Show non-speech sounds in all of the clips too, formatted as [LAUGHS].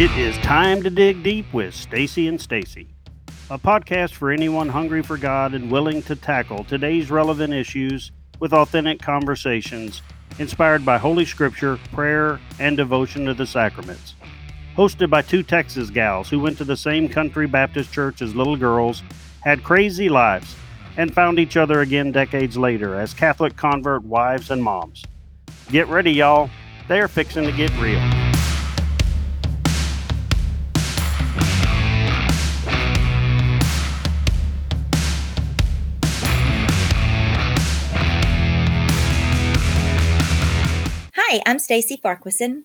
It is time to dig deep with Stacy and Stacy, a podcast for anyone hungry for God and willing to tackle today's relevant issues with authentic conversations inspired by Holy Scripture, prayer, and devotion to the sacraments. Hosted by two Texas gals who went to the same country Baptist church as little girls, had crazy lives, and found each other again decades later as Catholic convert wives and moms. Get ready, y'all. They're fixing to get real. Hi, I'm Stacy Farquharson.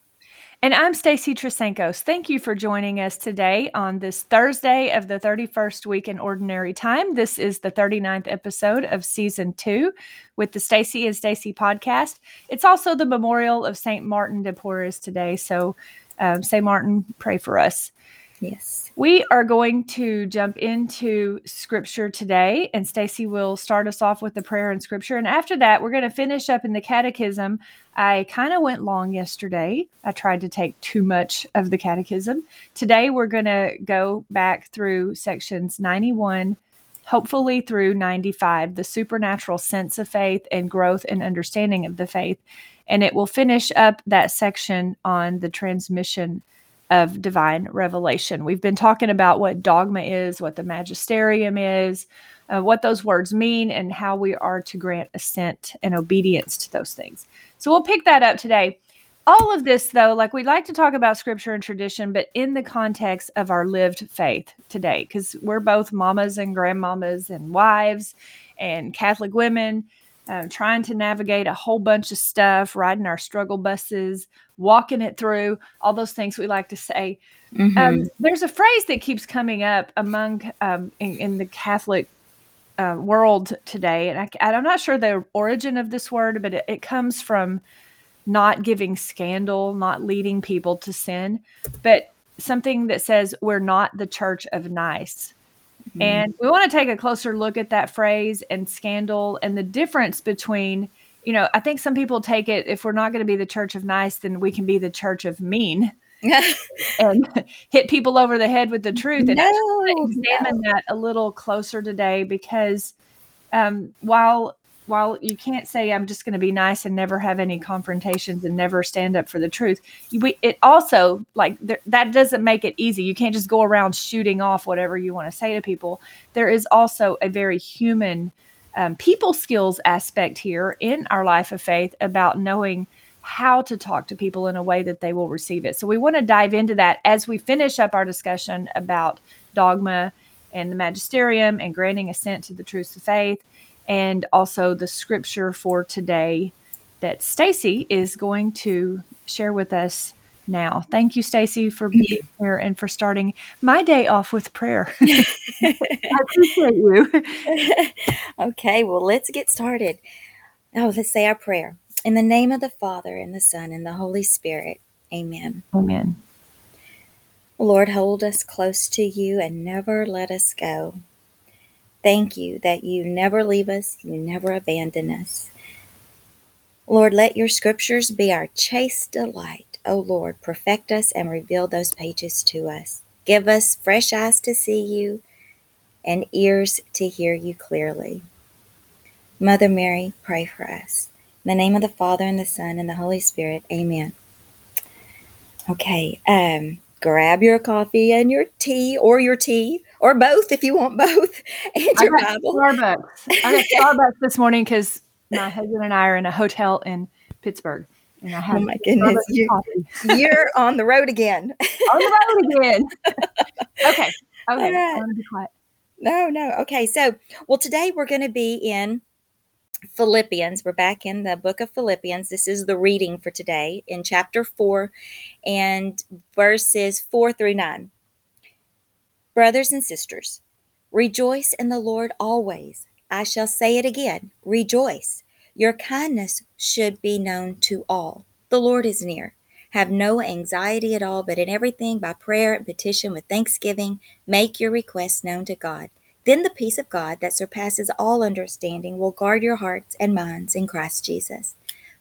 And I'm Stacy Trasancos. Thank you for joining us today on this Thursday of the 31st week in Ordinary Time. This is the 39th episode of season two with the Stacy and Stacy podcast. It's also the memorial of St. Martin de Porres today. So, um, St. Martin, pray for us. Yes. We are going to jump into scripture today, and Stacy will start us off with the prayer and scripture. And after that, we're going to finish up in the catechism. I kind of went long yesterday. I tried to take too much of the catechism. Today, we're going to go back through sections 91, hopefully through 95, the supernatural sense of faith and growth and understanding of the faith. And it will finish up that section on the transmission of divine revelation. We've been talking about what dogma is, what the magisterium is, uh, what those words mean, and how we are to grant assent and obedience to those things. So we'll pick that up today. All of this, though, like we'd like to talk about scripture and tradition, but in the context of our lived faith today, because we're both mamas and grandmamas and wives and Catholic women uh, trying to navigate a whole bunch of stuff, riding our struggle buses, walking it through, all those things we like to say. Um, mm-hmm. Um, there's a phrase that keeps coming up among um, in, in, the Catholic uh, world today, and I, am not sure the origin of this word, but it, it comes from not giving scandal, not leading people to sin, but something that says we're not the church of nice. Mm-hmm. And we want to take a closer look at that phrase and scandal and the difference between, you know, I think some people take it if we're not going to be the church of nice, then we can be the church of mean. [LAUGHS] and [LAUGHS] hit people over the head with the truth and no, examine no. that a little closer today because um, while while you can't say I'm just going to be nice and never have any confrontations and never stand up for the truth, we, it also like there, that doesn't make it easy. You can't just go around shooting off whatever you want to say to people. There is also a very human um, people skills aspect here in our life of faith about knowing how to talk to people in a way that they will receive it. So we want to dive into that as we finish up our discussion about dogma and the magisterium and granting assent to the truths of faith and also the scripture for today that Stacy is going to share with us now. Thank you, Stacy, for being here and for starting my day off with prayer. [LAUGHS] I appreciate you. [LAUGHS] okay, well, let's get started. Oh, let's say our prayer. In the name of the Father, and the Son, and the Holy Spirit. Amen. Amen. Lord, hold us close to you and never let us go. Thank you that you never leave us, you never abandon us. Lord, let your scriptures be our chaste delight. O oh Lord, perfect us and reveal those pages to us. Give us fresh eyes to see you and ears to hear you clearly. Mother Mary, pray for us. In the name of the Father and the Son and the Holy Spirit, amen. Okay, um, grab your coffee and your tea or your tea or both if you want both, [LAUGHS] and your I Bible. Starbucks. I got [LAUGHS] Starbucks this morning because my husband and I are in a hotel in Pittsburgh. And I have oh my goodness, you, you're [LAUGHS] on the road again. on the road again. okay. Okay. Right. I'm be quiet. No, no. Okay. So, well, today we're going to be in Philippians. We're back in the book of Philippians. This is the reading for today in chapter 4 and verses 4 through 9. Brothers and sisters, rejoice in the Lord always. I shall say it again rejoice. Your kindness should be known to all. The Lord is near. Have no anxiety at all, but in everything by prayer and petition with thanksgiving, make your requests known to God. Then the peace of God that surpasses all understanding will guard your hearts and minds in Christ Jesus.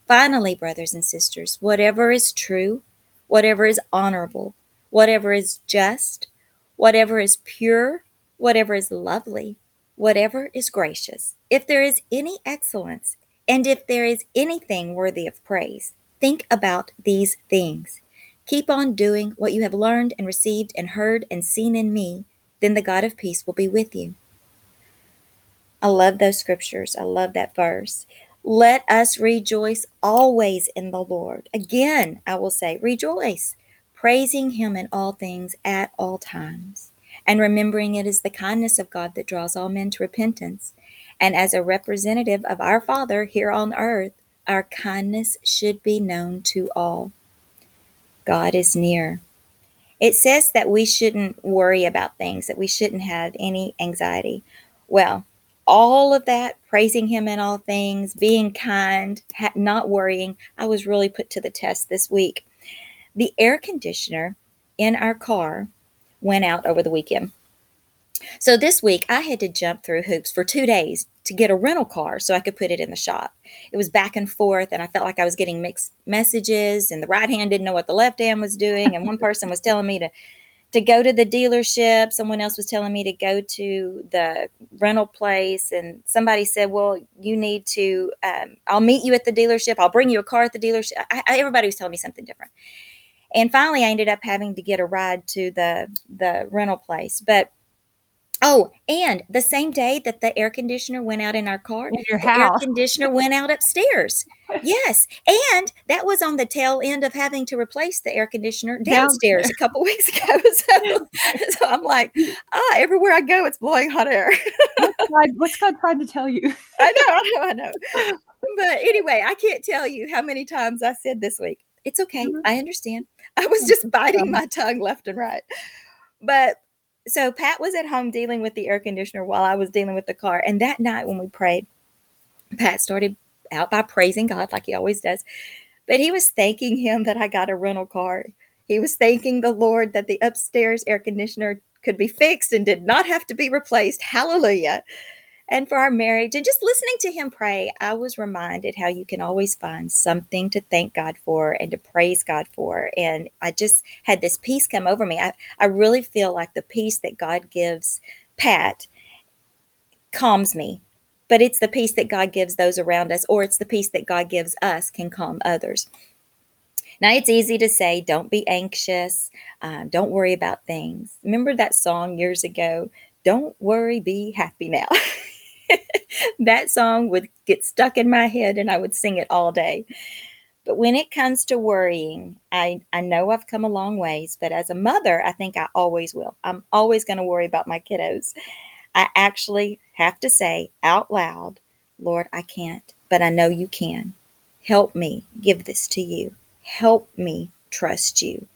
Finally, brothers and sisters, whatever is true, whatever is honorable, whatever is just, whatever is pure, whatever is lovely, whatever is gracious, if there is any excellence, and if there is anything worthy of praise, think about these things. Keep on doing what you have learned and received and heard and seen in me, then the God of peace will be with you. I love those scriptures. I love that verse. Let us rejoice always in the Lord. Again, I will say, rejoice, praising Him in all things at all times, and remembering it is the kindness of God that draws all men to repentance. And as a representative of our Father here on earth, our kindness should be known to all. God is near. It says that we shouldn't worry about things, that we shouldn't have any anxiety. Well, all of that, praising Him in all things, being kind, not worrying, I was really put to the test this week. The air conditioner in our car went out over the weekend. So this week I had to jump through hoops for two days to get a rental car so I could put it in the shop. It was back and forth, and I felt like I was getting mixed messages, and the right hand didn't know what the left hand was doing. And one person was telling me to to go to the dealership. Someone else was telling me to go to the rental place, and somebody said, "Well, you need to. Um, I'll meet you at the dealership. I'll bring you a car at the dealership." I, I, everybody was telling me something different, and finally, I ended up having to get a ride to the the rental place, but Oh, and the same day that the air conditioner went out in our car, in your the house. air conditioner [LAUGHS] went out upstairs. Yes, and that was on the tail end of having to replace the air conditioner downstairs a couple [LAUGHS] weeks ago. [LAUGHS] So, so I'm like, ah, everywhere I go, it's blowing hot air. what's, God, trying to tell you? I know, I know, I know. But anyway, I can't tell you how many times I said this week. It's okay. Mhm. I understand. I was just biting my tongue left and right. But so Pat was at home dealing with the air conditioner while I was dealing with the car. And that night when we prayed, Pat started out by praising God like he always does. But he was thanking him that I got a rental car. He was thanking the Lord that the upstairs air conditioner could be fixed and did not have to be replaced. Hallelujah. And for our marriage, and just listening to him pray, I was reminded how you can always find something to thank God for and to praise God for. And I just had this peace come over me. I, I really feel like the peace that God gives Pat calms me, but it's the peace that God gives those around us, or it's the peace that God gives us can calm others. Now, it's easy to say, don't be anxious, uh, don't worry about things. Remember that song years ago? Don't worry, be happy now. [LAUGHS] [LAUGHS] that song would get stuck in my head and I would sing it all day. But when it comes to worrying, I, I know I've come a long ways, but as a mother, I think I always will. I'm always going to worry about my kiddos. I actually have to say out loud, Lord, I can't, but I know you can. Help me give this to you. Help me trust you.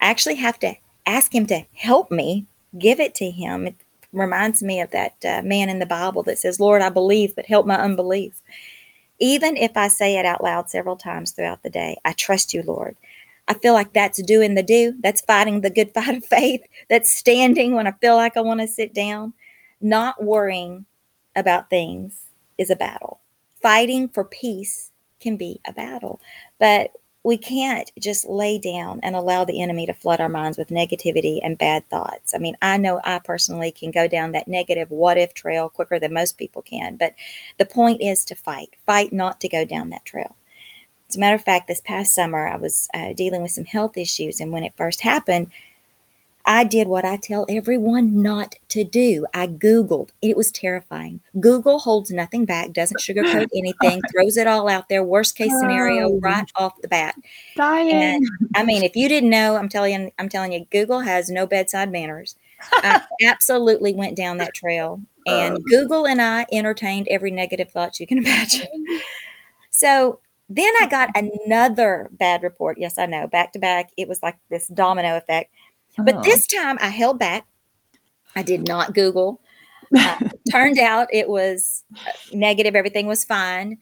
I actually have to ask Him to help me give it to Him. Reminds me of that uh, man in the Bible that says, Lord, I believe, but help my unbelief. Even if I say it out loud several times throughout the day, I trust you, Lord. I feel like that's doing the do. That's fighting the good [LAUGHS] fight of faith. That's standing when I feel like I want to sit down. Not worrying about things is a battle. Fighting for peace can be a battle, but we can't just lay down and allow the enemy to flood our minds with negativity and bad thoughts. I mean, I know I personally can go down that negative what if trail quicker than most people can, but the point is to fight. Fight not to go down that trail. As a matter of fact, this past summer, I was uh, dealing with some health issues, and when it first happened, I did what I tell everyone not to do. I Googled. It was terrifying. Google holds nothing back, doesn't sugarcoat anything, [LAUGHS] throws it all out there. Worst case scenario, Oh. right off the bat. Dying. And I mean, if you didn't know, I'm telling you, I'm telling you, Google has no bedside manners. I [LAUGHS] absolutely went down that trail, and Google and I entertained every negative thought you can [LAUGHS] imagine. So then I got another bad report. Yes, I know, back to back. It was like this domino effect. But Oh. this time I held back. I did not Google. Uh, [LAUGHS] turned out it was uh, negative. Everything was fine.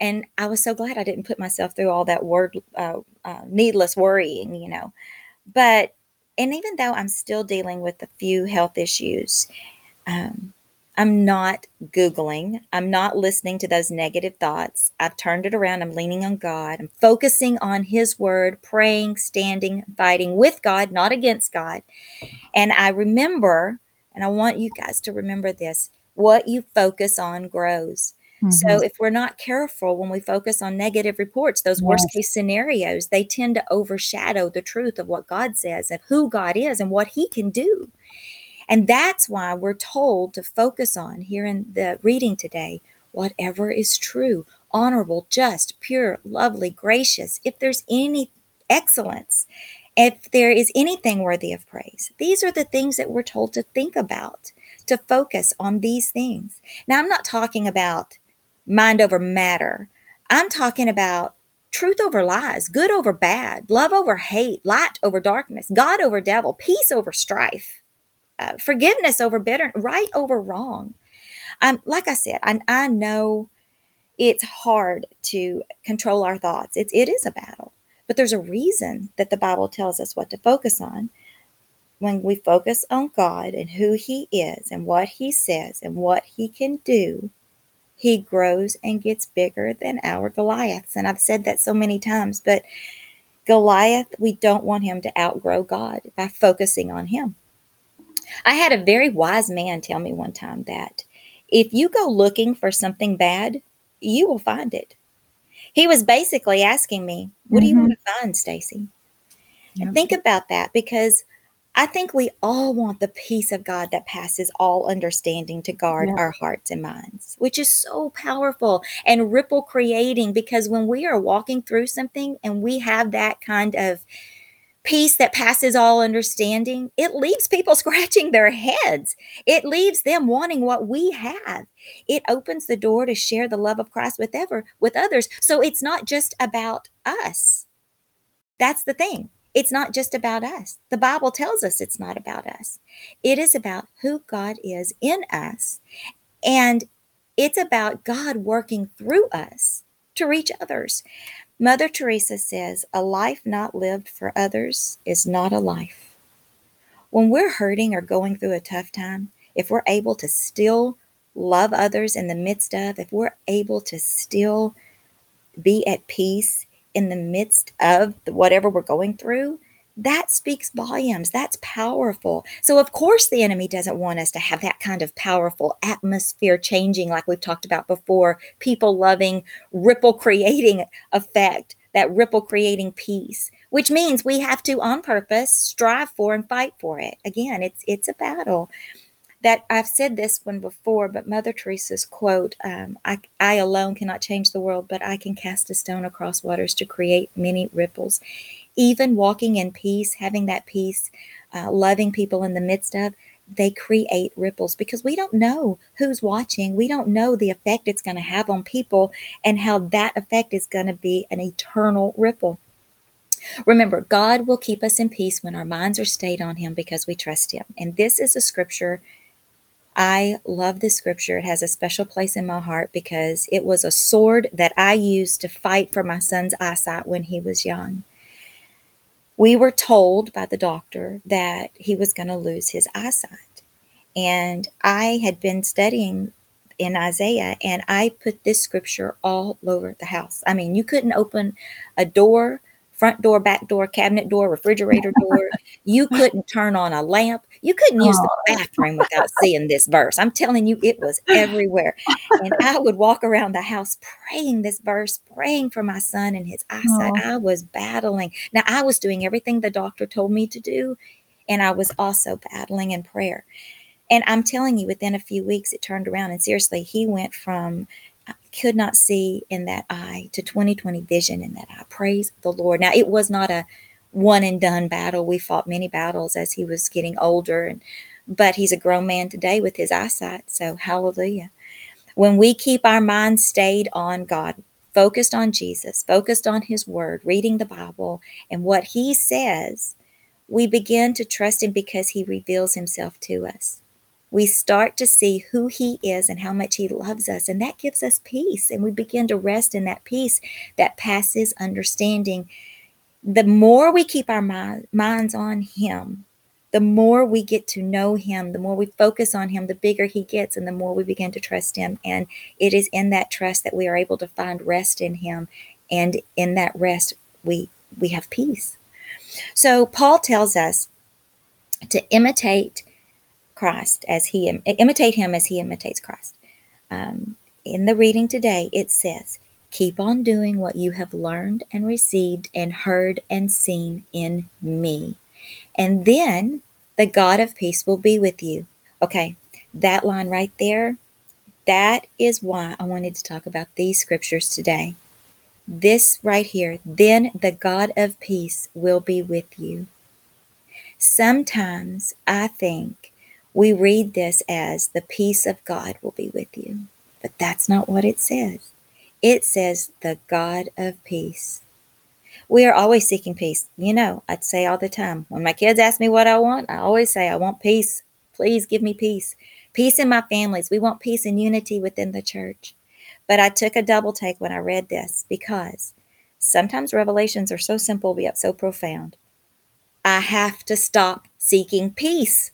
And I was so glad I didn't put myself through all that word, uh, uh, needless worrying, you know. But, and even though I'm still dealing with a few health issues, um, I'm not Googling. I'm not listening to those negative thoughts. I've turned it around. I'm leaning on God. I'm focusing on His word, praying, standing, fighting with God, not against God. And I remember, and I want you guys to remember this what you focus on grows. Mm-hmm. So if we're not careful when we focus on negative reports, those yes. worst case scenarios, they tend to overshadow the truth of what God says of who God is and what He can do. And that's why we're told to focus on here in the reading today whatever is true, honorable, just, pure, lovely, gracious, if there's any excellence, if there is anything worthy of praise. These are the things that we're told to think about, to focus on these things. Now, I'm not talking about mind over matter. I'm talking about truth over lies, good over bad, love over hate, light over darkness, God over devil, peace over strife, uh, forgiveness over bitter, right over wrong. Um, like I said, I, I know it's hard to control our thoughts. It's it is a battle, but there's a reason that the Bible tells us what to focus on. When we focus on God and who He is and what He says and what He can do, he grows and gets bigger than our Goliaths. And I've said that so many times, but Goliath, we don't want him to outgrow God by focusing on him. I had a very wise man tell me one time that if you go looking for something bad, you will find it. He was basically asking me, What mm-hmm. do you want to find, Stacy? Yep. Think about that because I think we all want the peace of God that passes all understanding to guard our hearts and minds, which is so powerful and ripple creating because when we are walking through something and we have that kind of peace that passes all understanding, it leaves people [LAUGHS] scratching their heads. It leaves them wanting what we have. It opens the door to share the love of Christ with ever with others. So it's not just about us. That's the thing. It's not just about us. The Bible tells us it's not about us. It is about who God is in us. And it's about God working through us to reach others. Mother Teresa says, A life not lived for others is not a life. When we're hurting or going through a tough time, if we're able to still love others in the midst of, if we're able to still be at peace in the midst of whatever we're going through, that speaks volumes. That's powerful. So, of course, the enemy doesn't want us to have that kind of powerful atmosphere changing, like we've talked about before, people loving, ripple creating effect, that ripple creating peace, which means we have to, on purpose, strive for and fight for it. Again, it's it's a battle that I've said this one before, but Mother Teresa's quote, um, I, I alone cannot change the world, but I can cast a stone across waters to create many ripples. Even walking in peace, having that peace, uh, loving people in the midst of, they create ripples because we don't know who's watching. We don't know the effect it's going to have on people and how that effect is going to be an eternal ripple. Remember, God will keep us in peace when our minds are stayed on Him because we trust Him. And this is a scripture I love this scripture. It has a special place in my heart because it was a sword that I used to fight for my son's eyesight when he was young. We were told by the doctor that he was going to lose his eyesight. And I had been studying in Isaiah and I put this scripture all over the house. I mean, you couldn't open a door front door, back door, cabinet door, refrigerator door. you couldn't turn on a lamp. You couldn't use the bathroom without seeing this verse. I'm telling you, it was everywhere. And I would walk around the house praying this verse, praying for my son and his eyesight. I was battling. Now, I was doing everything the doctor told me to do, and I was also battling in prayer. And I'm telling you, within a few weeks, it turned around. And seriously, he went from could not see in that eye to 2020 vision in that eye. Praise the Lord. Now, it was not a one and done battle. We fought many battles as he was getting older, and but he's a grown man today with his eyesight. So, hallelujah. When we keep our minds stayed on God, focused on Jesus, focused on his word, reading the Bible and what he says, we begin to trust him because he reveals himself to us we start to see who he is and how much he loves us. And that gives us peace. And we begin to rest in that peace that passes understanding. The more we keep our mind, minds on him, the more we get to know him, the more we focus on him, the bigger he gets, and the more we begin to trust him. And it is in that trust that we are able to find rest in him. And in that rest, we we have peace. So Paul tells us to imitate Christ as he imitate him as he imitates Christ. Um, in the reading today, it says, "Keep on doing what you have learned and received and heard and seen in me." And then the God of peace will be with you. Okay, that line right there, that is why I wanted to talk about these scriptures today. This right here, then the God of peace will be with you. Sometimes I think we read this as the peace of God will be with you, but that's not what it says. It says the God of peace we are always seeking peace. You know, I'd say all the time when my kids ask me what I want, I always say, I want peace. Please give me peace. Peace in my families. We want peace and unity within the church. But I took a double take when I read this because sometimes revelations are so simple yet so profound. I have to stop seeking peace.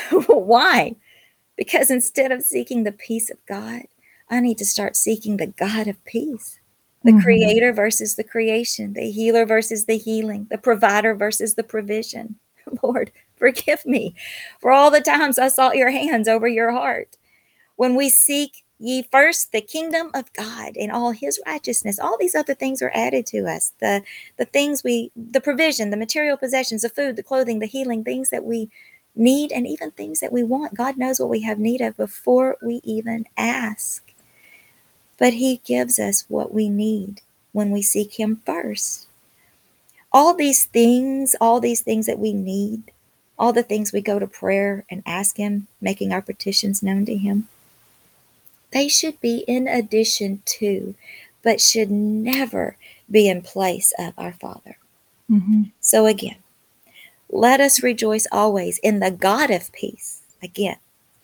[LAUGHS] Why? Because instead of seeking the peace of God, I need to start seeking the God of peace the mm-hmm. creator versus the creation, the healer versus the healing, the provider versus the provision. [LAUGHS] Lord, forgive me for all the times I sought your hands over your heart. When we seek ye first the kingdom of God and all his righteousness, all these other things are added to us. The the things we the provision, the material possessions, the food, the clothing, the healing, things that we need and even things that we want. God knows what we have need of before we even ask. But He gives us what we need when we seek Him first. All these things, all these things that we need, all the things we go to prayer and ask Him, making our petitions known to Him, they should be in addition to, but should never be in place of our Father. Mm-hmm. So again, let us rejoice always in the God of peace. Again,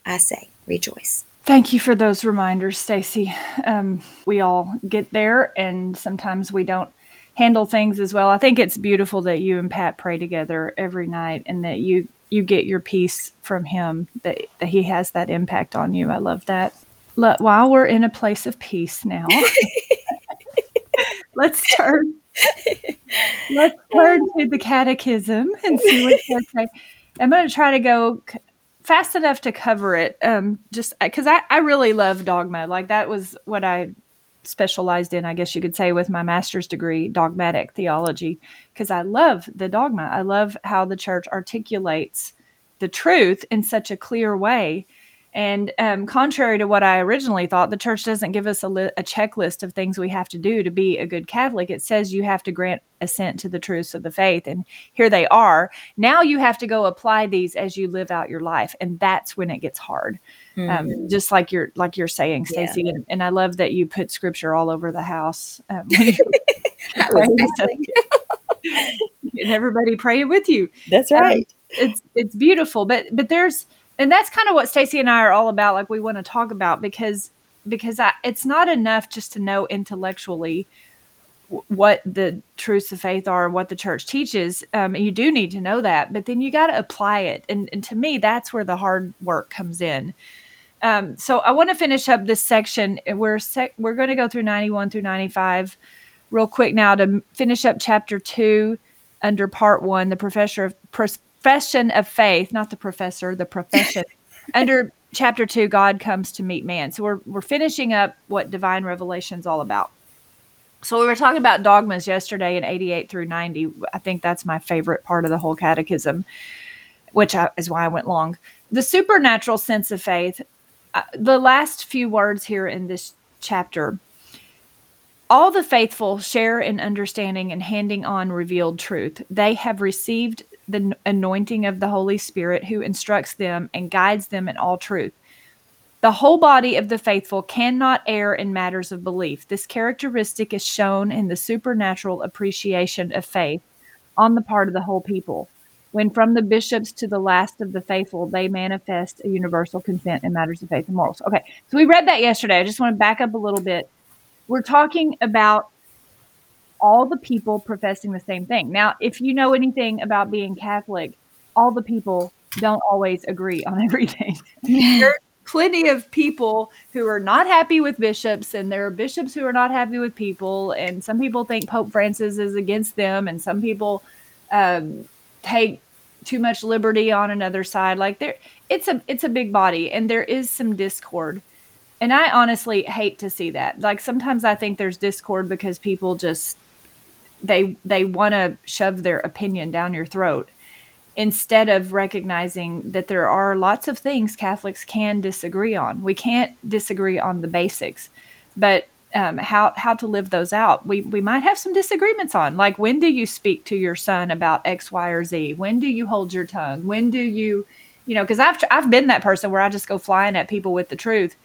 I say rejoice. Thank you for those reminders, Stacy. Um, we all get there, and sometimes we don't handle things as well. I think it's beautiful that you and Pat pray together every night, and that you you get your peace from him. That that he has that impact on you. I love that. While we're in a place of peace now, [LAUGHS] let's turn. [LAUGHS] Let's turn to the catechism and see what they say. I'm going to try to go fast enough to cover it. Um, just because I, I really love dogma. Like that was what I specialized in, I guess you could say, with my master's degree, dogmatic theology, because I love the dogma. I love how the church articulates the truth in such a clear way and um, contrary to what I originally thought, the church doesn't give us a, li- a, checklist of things we have to do to be a good Catholic. It says you have to grant assent to the truths of the faith. And here they are. Now you have to go apply these as you live out your life. And that's when it gets hard. Um, mm-hmm. Um, just like you're like you're saying, Stacy. Yeah. And, and, I love that you put scripture all over the house. Um, [LAUGHS] [LAUGHS] and everybody praying with you. That's um, right. Um, it's it's beautiful. But but there's and that's kind of what Stacy and I are all about. Like we want to talk about because because I, it's not enough just to know intellectually what the truths of faith are, and what the church teaches. Um, you do need to know that, but then you got to apply it. And, and to me, that's where the hard work comes in. Um, so I want to finish up this section. We're sec- we're going to go through 91 through 95 real quick now to finish up chapter two under part one, the professor of pers- profession of faith, not the professor, the profession. [LAUGHS] Under chapter two, God comes to meet man. So we're we're finishing up what divine revelation is all about. So we were talking about dogmas yesterday in 88 through 90. I think that's my favorite part of the whole catechism, which I, is why I went long. The supernatural sense of faith. Uh, the last few words here in this chapter all the faithful share in understanding and handing on revealed truth. They have received the anointing of the Holy Spirit who instructs them and guides them in all truth. The whole body of the faithful cannot err in matters of belief. This characteristic is shown in the supernatural appreciation of faith on the part of the whole people. When from the bishops to the last of the faithful, they manifest a universal consent in matters of faith and morals. Okay, so we read that yesterday. I just want to back up a little bit we're talking about all the people professing the same thing. Now, if you know anything about being Catholic, all the people don't always agree on [LAUGHS] everything. There's plenty of people who are not happy with bishops, and there are bishops who are not happy with people. And some people think Pope Francis is against them, and some people um, take too much liberty on another side. Like there, it's a it's a big body, and there is some discord. And I honestly hate to see that. Like sometimes I think there's discord because people just they they want to shove their opinion down your throat instead of recognizing that there are lots of things Catholics can disagree on. We can't disagree on the basics, but um, how how to live those out. We we might have some disagreements on, like when do you speak to your son about X, Y, or Z? When do you hold your tongue? When do you, you know? Because I've I've been that person where I just go flying at people with the truth,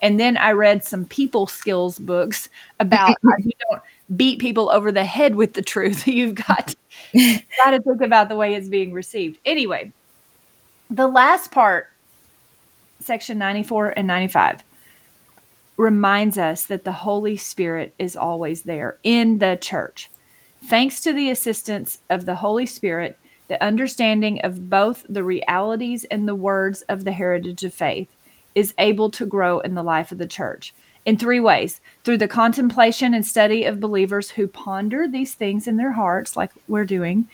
and then I read some people skills books about how [LAUGHS] you don't beat people over the head with the truth. [LAUGHS] You've got got to think about the way it's being received. Anyway, the last part, section 94 and 95, reminds us that the Holy Spirit is always there in the church. Thanks to the assistance of the Holy Spirit, the understanding of both the realities and the words of the heritage of faith is able to grow in the life of the church in three ways through the contemplation and study of believers who ponder these things in their hearts, like we're doing.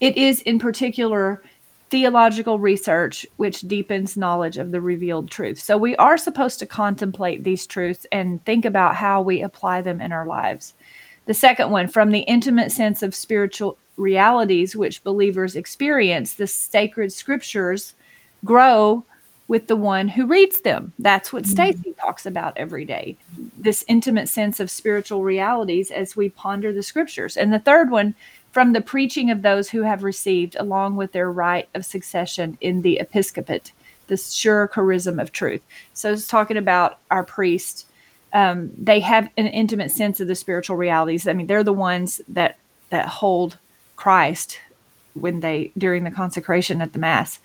It is, in particular, theological research which deepens knowledge of the revealed truth. So we are supposed to contemplate these truths and think about how we apply them in our lives. The second one, from the intimate sense of spiritual realities which believers experience, the sacred scriptures grow with the one who reads them. That's what mm-hmm. Stacy talks about every day. This intimate sense of spiritual realities as we ponder the scriptures. And the third one, from the preaching of those who have received, along with their right of succession in the episcopate, the sure charism of truth. So it's talking about our priest. Um, they have an intimate sense of the spiritual realities. I mean, they're the ones that that hold Christ when they during the consecration at the mass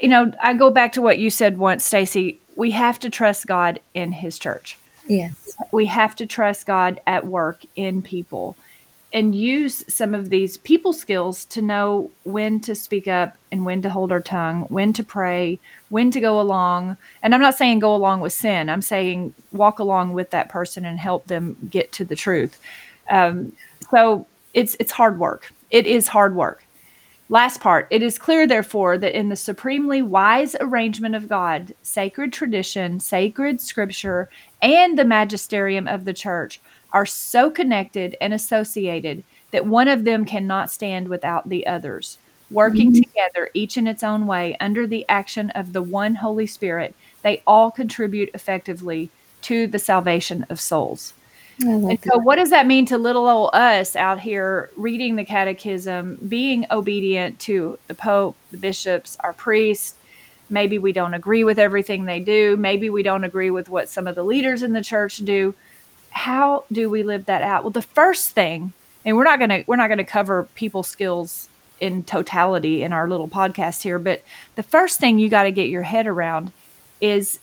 you know, I go back to what you said once, Stacy. We have to trust God in His church. Yes. We have to trust God at work in people and use some of these people skills to know when to speak up and when to hold our tongue, when to pray, when to go along. And I'm not saying go along with sin, I'm saying walk along with that person and help them get to the truth. Um, so it's it's hard work. It is hard work. Last part. It is clear, therefore, that in the supremely wise arrangement of God, sacred tradition, sacred scripture, and the magisterium of the church are so connected and associated that one of them cannot stand without the others. Working mm-hmm. together, each in its own way, under the action of the one Holy Spirit, they all contribute effectively to the salvation of souls. And so, what does that mean to little old us out here reading the catechism, being obedient to the Pope, the bishops, our priests? Maybe we don't agree with everything they do. Maybe we don't agree with what some of the leaders in the church do. How do we live that out? Well, the first thing, and we're not gonna we're not gonna cover people skills in totality in our little podcast here, but the first thing you got to get your head around is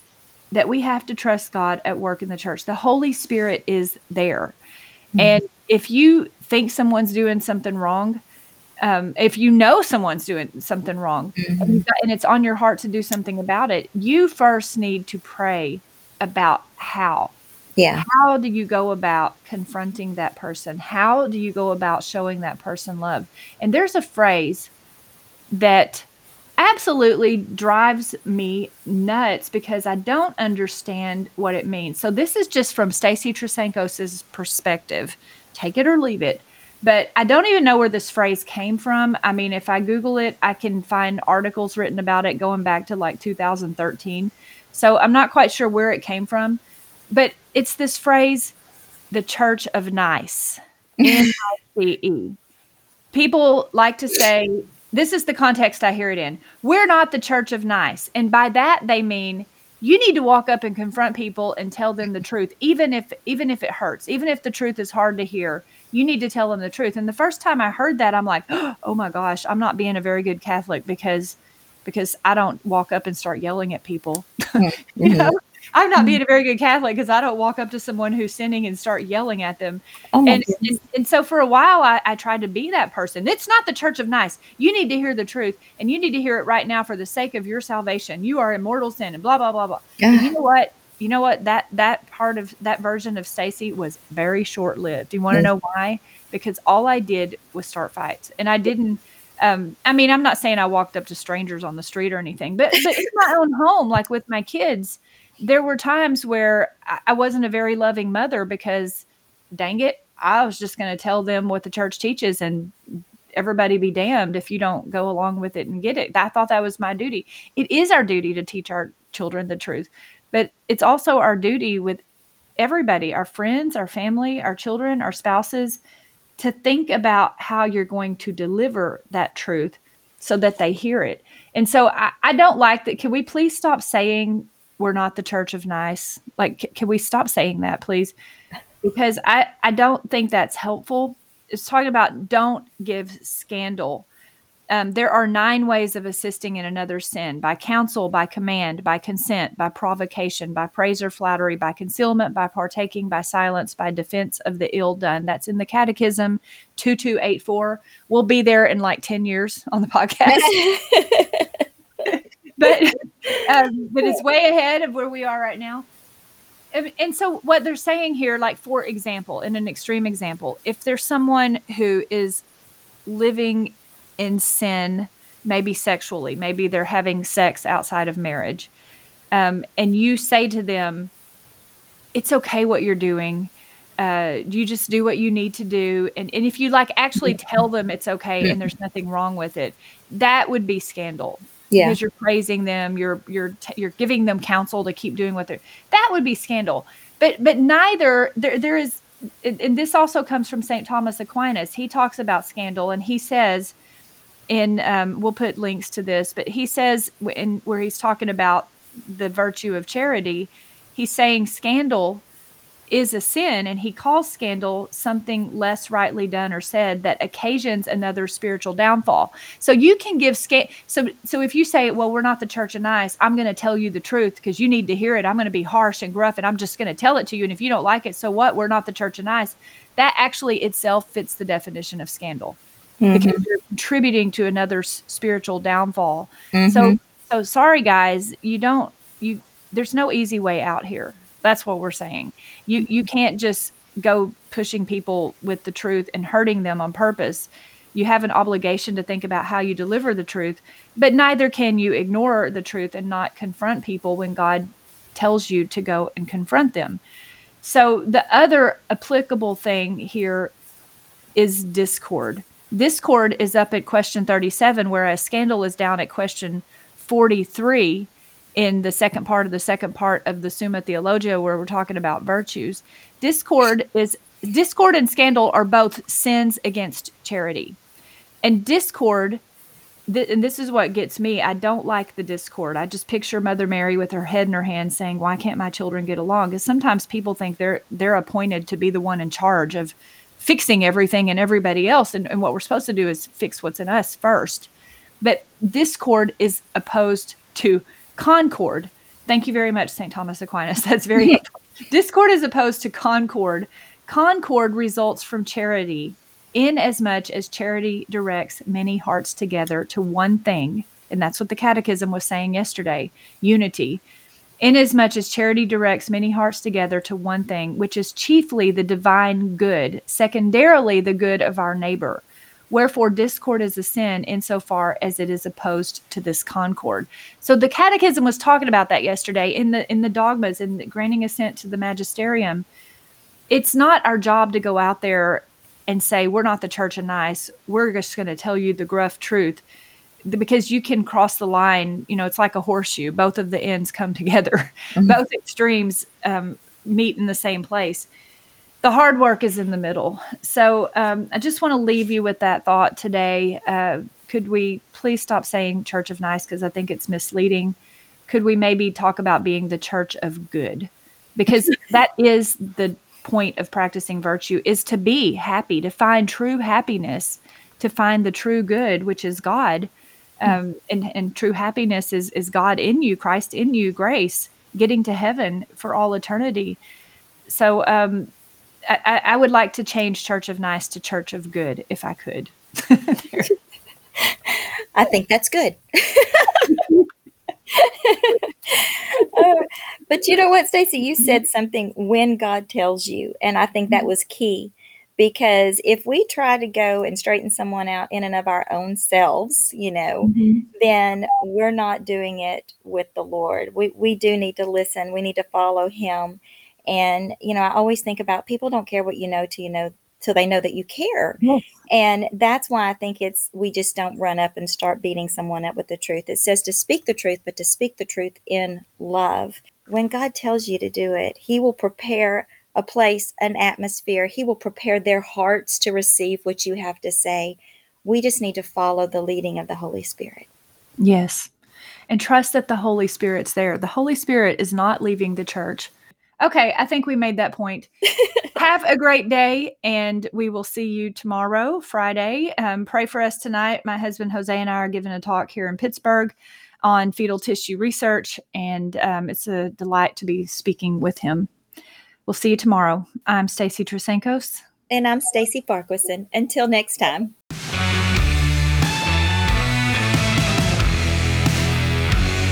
that we have to trust God at work in the church. The Holy Spirit is there. Mm-hmm. And if you think someone's doing something wrong, um, if you know someone's doing something wrong mm-hmm. and, got, and it's on your heart to do something about it, you first need to pray about how. Yeah. How do you go about confronting that person? How do you go about showing that person love? And there's a phrase that absolutely drives me nuts because I don't understand what it means. So this is just from Stacy Trasancos's perspective. Take it or leave it. But I don't even know where this phrase came from. I mean, if I Google it, I can find articles written about it going back to like 2013. So I'm not quite sure where it came from. But it's this phrase, the Church of Nice. [LAUGHS] N I C E. People like to say this is the context I hear it in. We're not the church of nice. And by that they mean you need to walk up and confront people and tell them the truth even if even if it hurts even if the truth is hard to hear you need to tell them the truth and the first time i heard that i'm like [GASPS] oh my gosh i'm not being a very good catholic because because i don't walk up and start yelling at people [LAUGHS] mm-hmm. you know I'm not being a very good Catholic because I don't walk up to someone who's sinning and start yelling at them. Oh, and, and, and so for a while, I, I tried to be that person. It's not the Church of Nice. You need to hear the truth, and you need to hear it right now for the sake of your salvation. You are in mortal sin, and blah blah blah blah. And you know what? You know what? That that part of that version of Stacy was very short lived. Do you want to know why? Because all I did was start fights, and I didn't um, I mean, I'm not saying I walked up to strangers on the street or anything, but but in my own home, like with my kids, there were times where I, wasn't a very loving mother because, dang it, I was just going to tell them what the church teaches and everybody be damned if you don't go along with it and get it. I thought that was my duty. It is our duty to teach our children the truth, but it's also our duty with everybody, our friends, our family, our children, our spouses to think about how you're going to deliver that truth so that they hear it. And so I, I don't like that. Can we please stop saying we're not the church of nice? Like, c- can we stop saying that, please? Because I, I don't think that's helpful. It's talking about don't give scandal um, there are nine ways of assisting in another's sin by counsel, by command, by consent, by provocation, by praise or flattery, by concealment, by partaking, by silence, by defense of the ill done. That's in the Catechism 2284. We'll be there in like 10 years on the [LAUGHS] podcast. [LAUGHS] [LAUGHS] but, [LAUGHS] um, but it's way ahead of where we are right now. And, and so, what they're saying here, like for example, in an extreme example, if there's someone who is living in sin, maybe sexually, maybe they're having sex outside of marriage, um, and you say to them, "It's okay what you're doing." Uh, you just do what you need to do, and, and if you like actually tell them it's okay and there's nothing wrong with it, that would be scandal yeah. because you're praising them, you're you're you're giving them counsel to keep doing what they're. That would be scandal. But but neither there there is, and this also comes from Saint Thomas Aquinas. He talks about scandal, and he says in um, we'll put links to this, but he says in where he's talking about the virtue of charity, he's saying scandal is a sin and he calls scandal something less rightly done or said that occasions another spiritual downfall so you can give sca- so so if you say well we're not the church of nice i'm going to tell you the truth because you need to hear it i'm going to be harsh and gruff and i'm just going to tell it to you and if you don't like it so what we're not the church of nice that actually itself fits the definition of scandal Mhm. because you're contributing to another's spiritual downfall. So Mhm. so sorry guys, you don't you there's no easy way out here. That's what we're saying. You you can't just go pushing people with the truth and hurting them on purpose. You have an obligation to think about how you deliver the truth, but neither can you ignore the truth and not confront people when God tells you to go and confront them. So the other applicable thing here is discord. Discord is up at question 37, whereas scandal is down at question 43 in the second part of the second part of the Summa Theologia, where we're talking about virtues. Discord is discord and scandal are both sins against charity. And discord, th- and this is what gets me. I don't like the discord. I just picture Mother Mary with her head in her hand saying, "Why can't my children get along?" Because sometimes people think they're they're appointed to be the one in charge of fixing everything and everybody else. And, and what we're supposed to do is fix what's in us first. But discord is opposed to concord. Thank you very much, St. Thomas Aquinas. [LAUGHS] That's very helpful. [LAUGHS] Discord is opposed to concord. Concord results from charity, in as much as charity directs many hearts together to one thing. And that's what the Catechism was saying yesterday unity. Inasmuch as charity directs many hearts together to one thing, which is chiefly the divine good, secondarily the good of our neighbor. Wherefore, discord is a sin insofar as it is opposed to this concord. So the Catechism was talking about that yesterday in the in the dogmas and granting assent to the magisterium. It's not our job to go out there and say we're not the church of nice. We're just going to tell you the gruff truth because you can cross the line. You know, it's like a horseshoe. Both of the ends come [LAUGHS] together. Mhm. Both extremes um, meet in the same place. The hard work is in the middle. So um, I just want to leave you with that thought today. Uh, could we please stop saying Church of Nice because I think it's misleading? Could we maybe talk about being the Church of Good? Because [LAUGHS] that is the point of practicing virtue is to be happy, to find true happiness, to find the true good, which is God. Um, and, and true happiness is, is God in you, Christ in you, grace. getting to heaven for all eternity. So um, I, I would like to change Church of Nice to Church of Good if I could. [LAUGHS] I think that's good. [LAUGHS] uh, but you know what, Stacy? You said something when God tells you, and I think that was key because if we try to go and straighten someone out in and of our own selves, you know, mm-hmm. then we're not doing it with the Lord. We we do need to listen. We need to follow Him. And you know, I always think about people don't care what you know till you know till they know that you care. Yes. And that's why I think it's we just don't run up and start beating someone up with the truth. It says to speak the truth, but to speak the truth in love. When God tells you to do it, He will prepare a place, an atmosphere. He will prepare their hearts to receive what you have to say. We just need to follow the leading of the Holy Spirit. Yes. And trust that the Holy Spirit's there. The Holy Spirit is not leaving the church. Okay, I think we made that point. [LAUGHS] Have a great day, and we will see you tomorrow, Friday. Um, pray for us tonight. My husband Jose and I are giving a talk here in Pittsburgh on fetal tissue research, and um, it's a delight to be speaking with him. We'll see you tomorrow. I'm Stacy Trasancos. And I'm Stacy Farquharson. Until next time.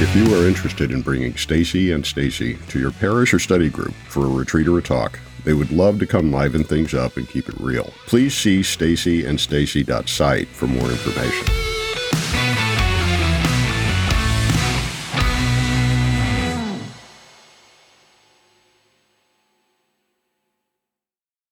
If you are interested in bringing Stacy and Stacy to your parish or study group for a retreat or a talk, they would love to come liven things up and keep it real. Please see stacyandstacy.site for more information.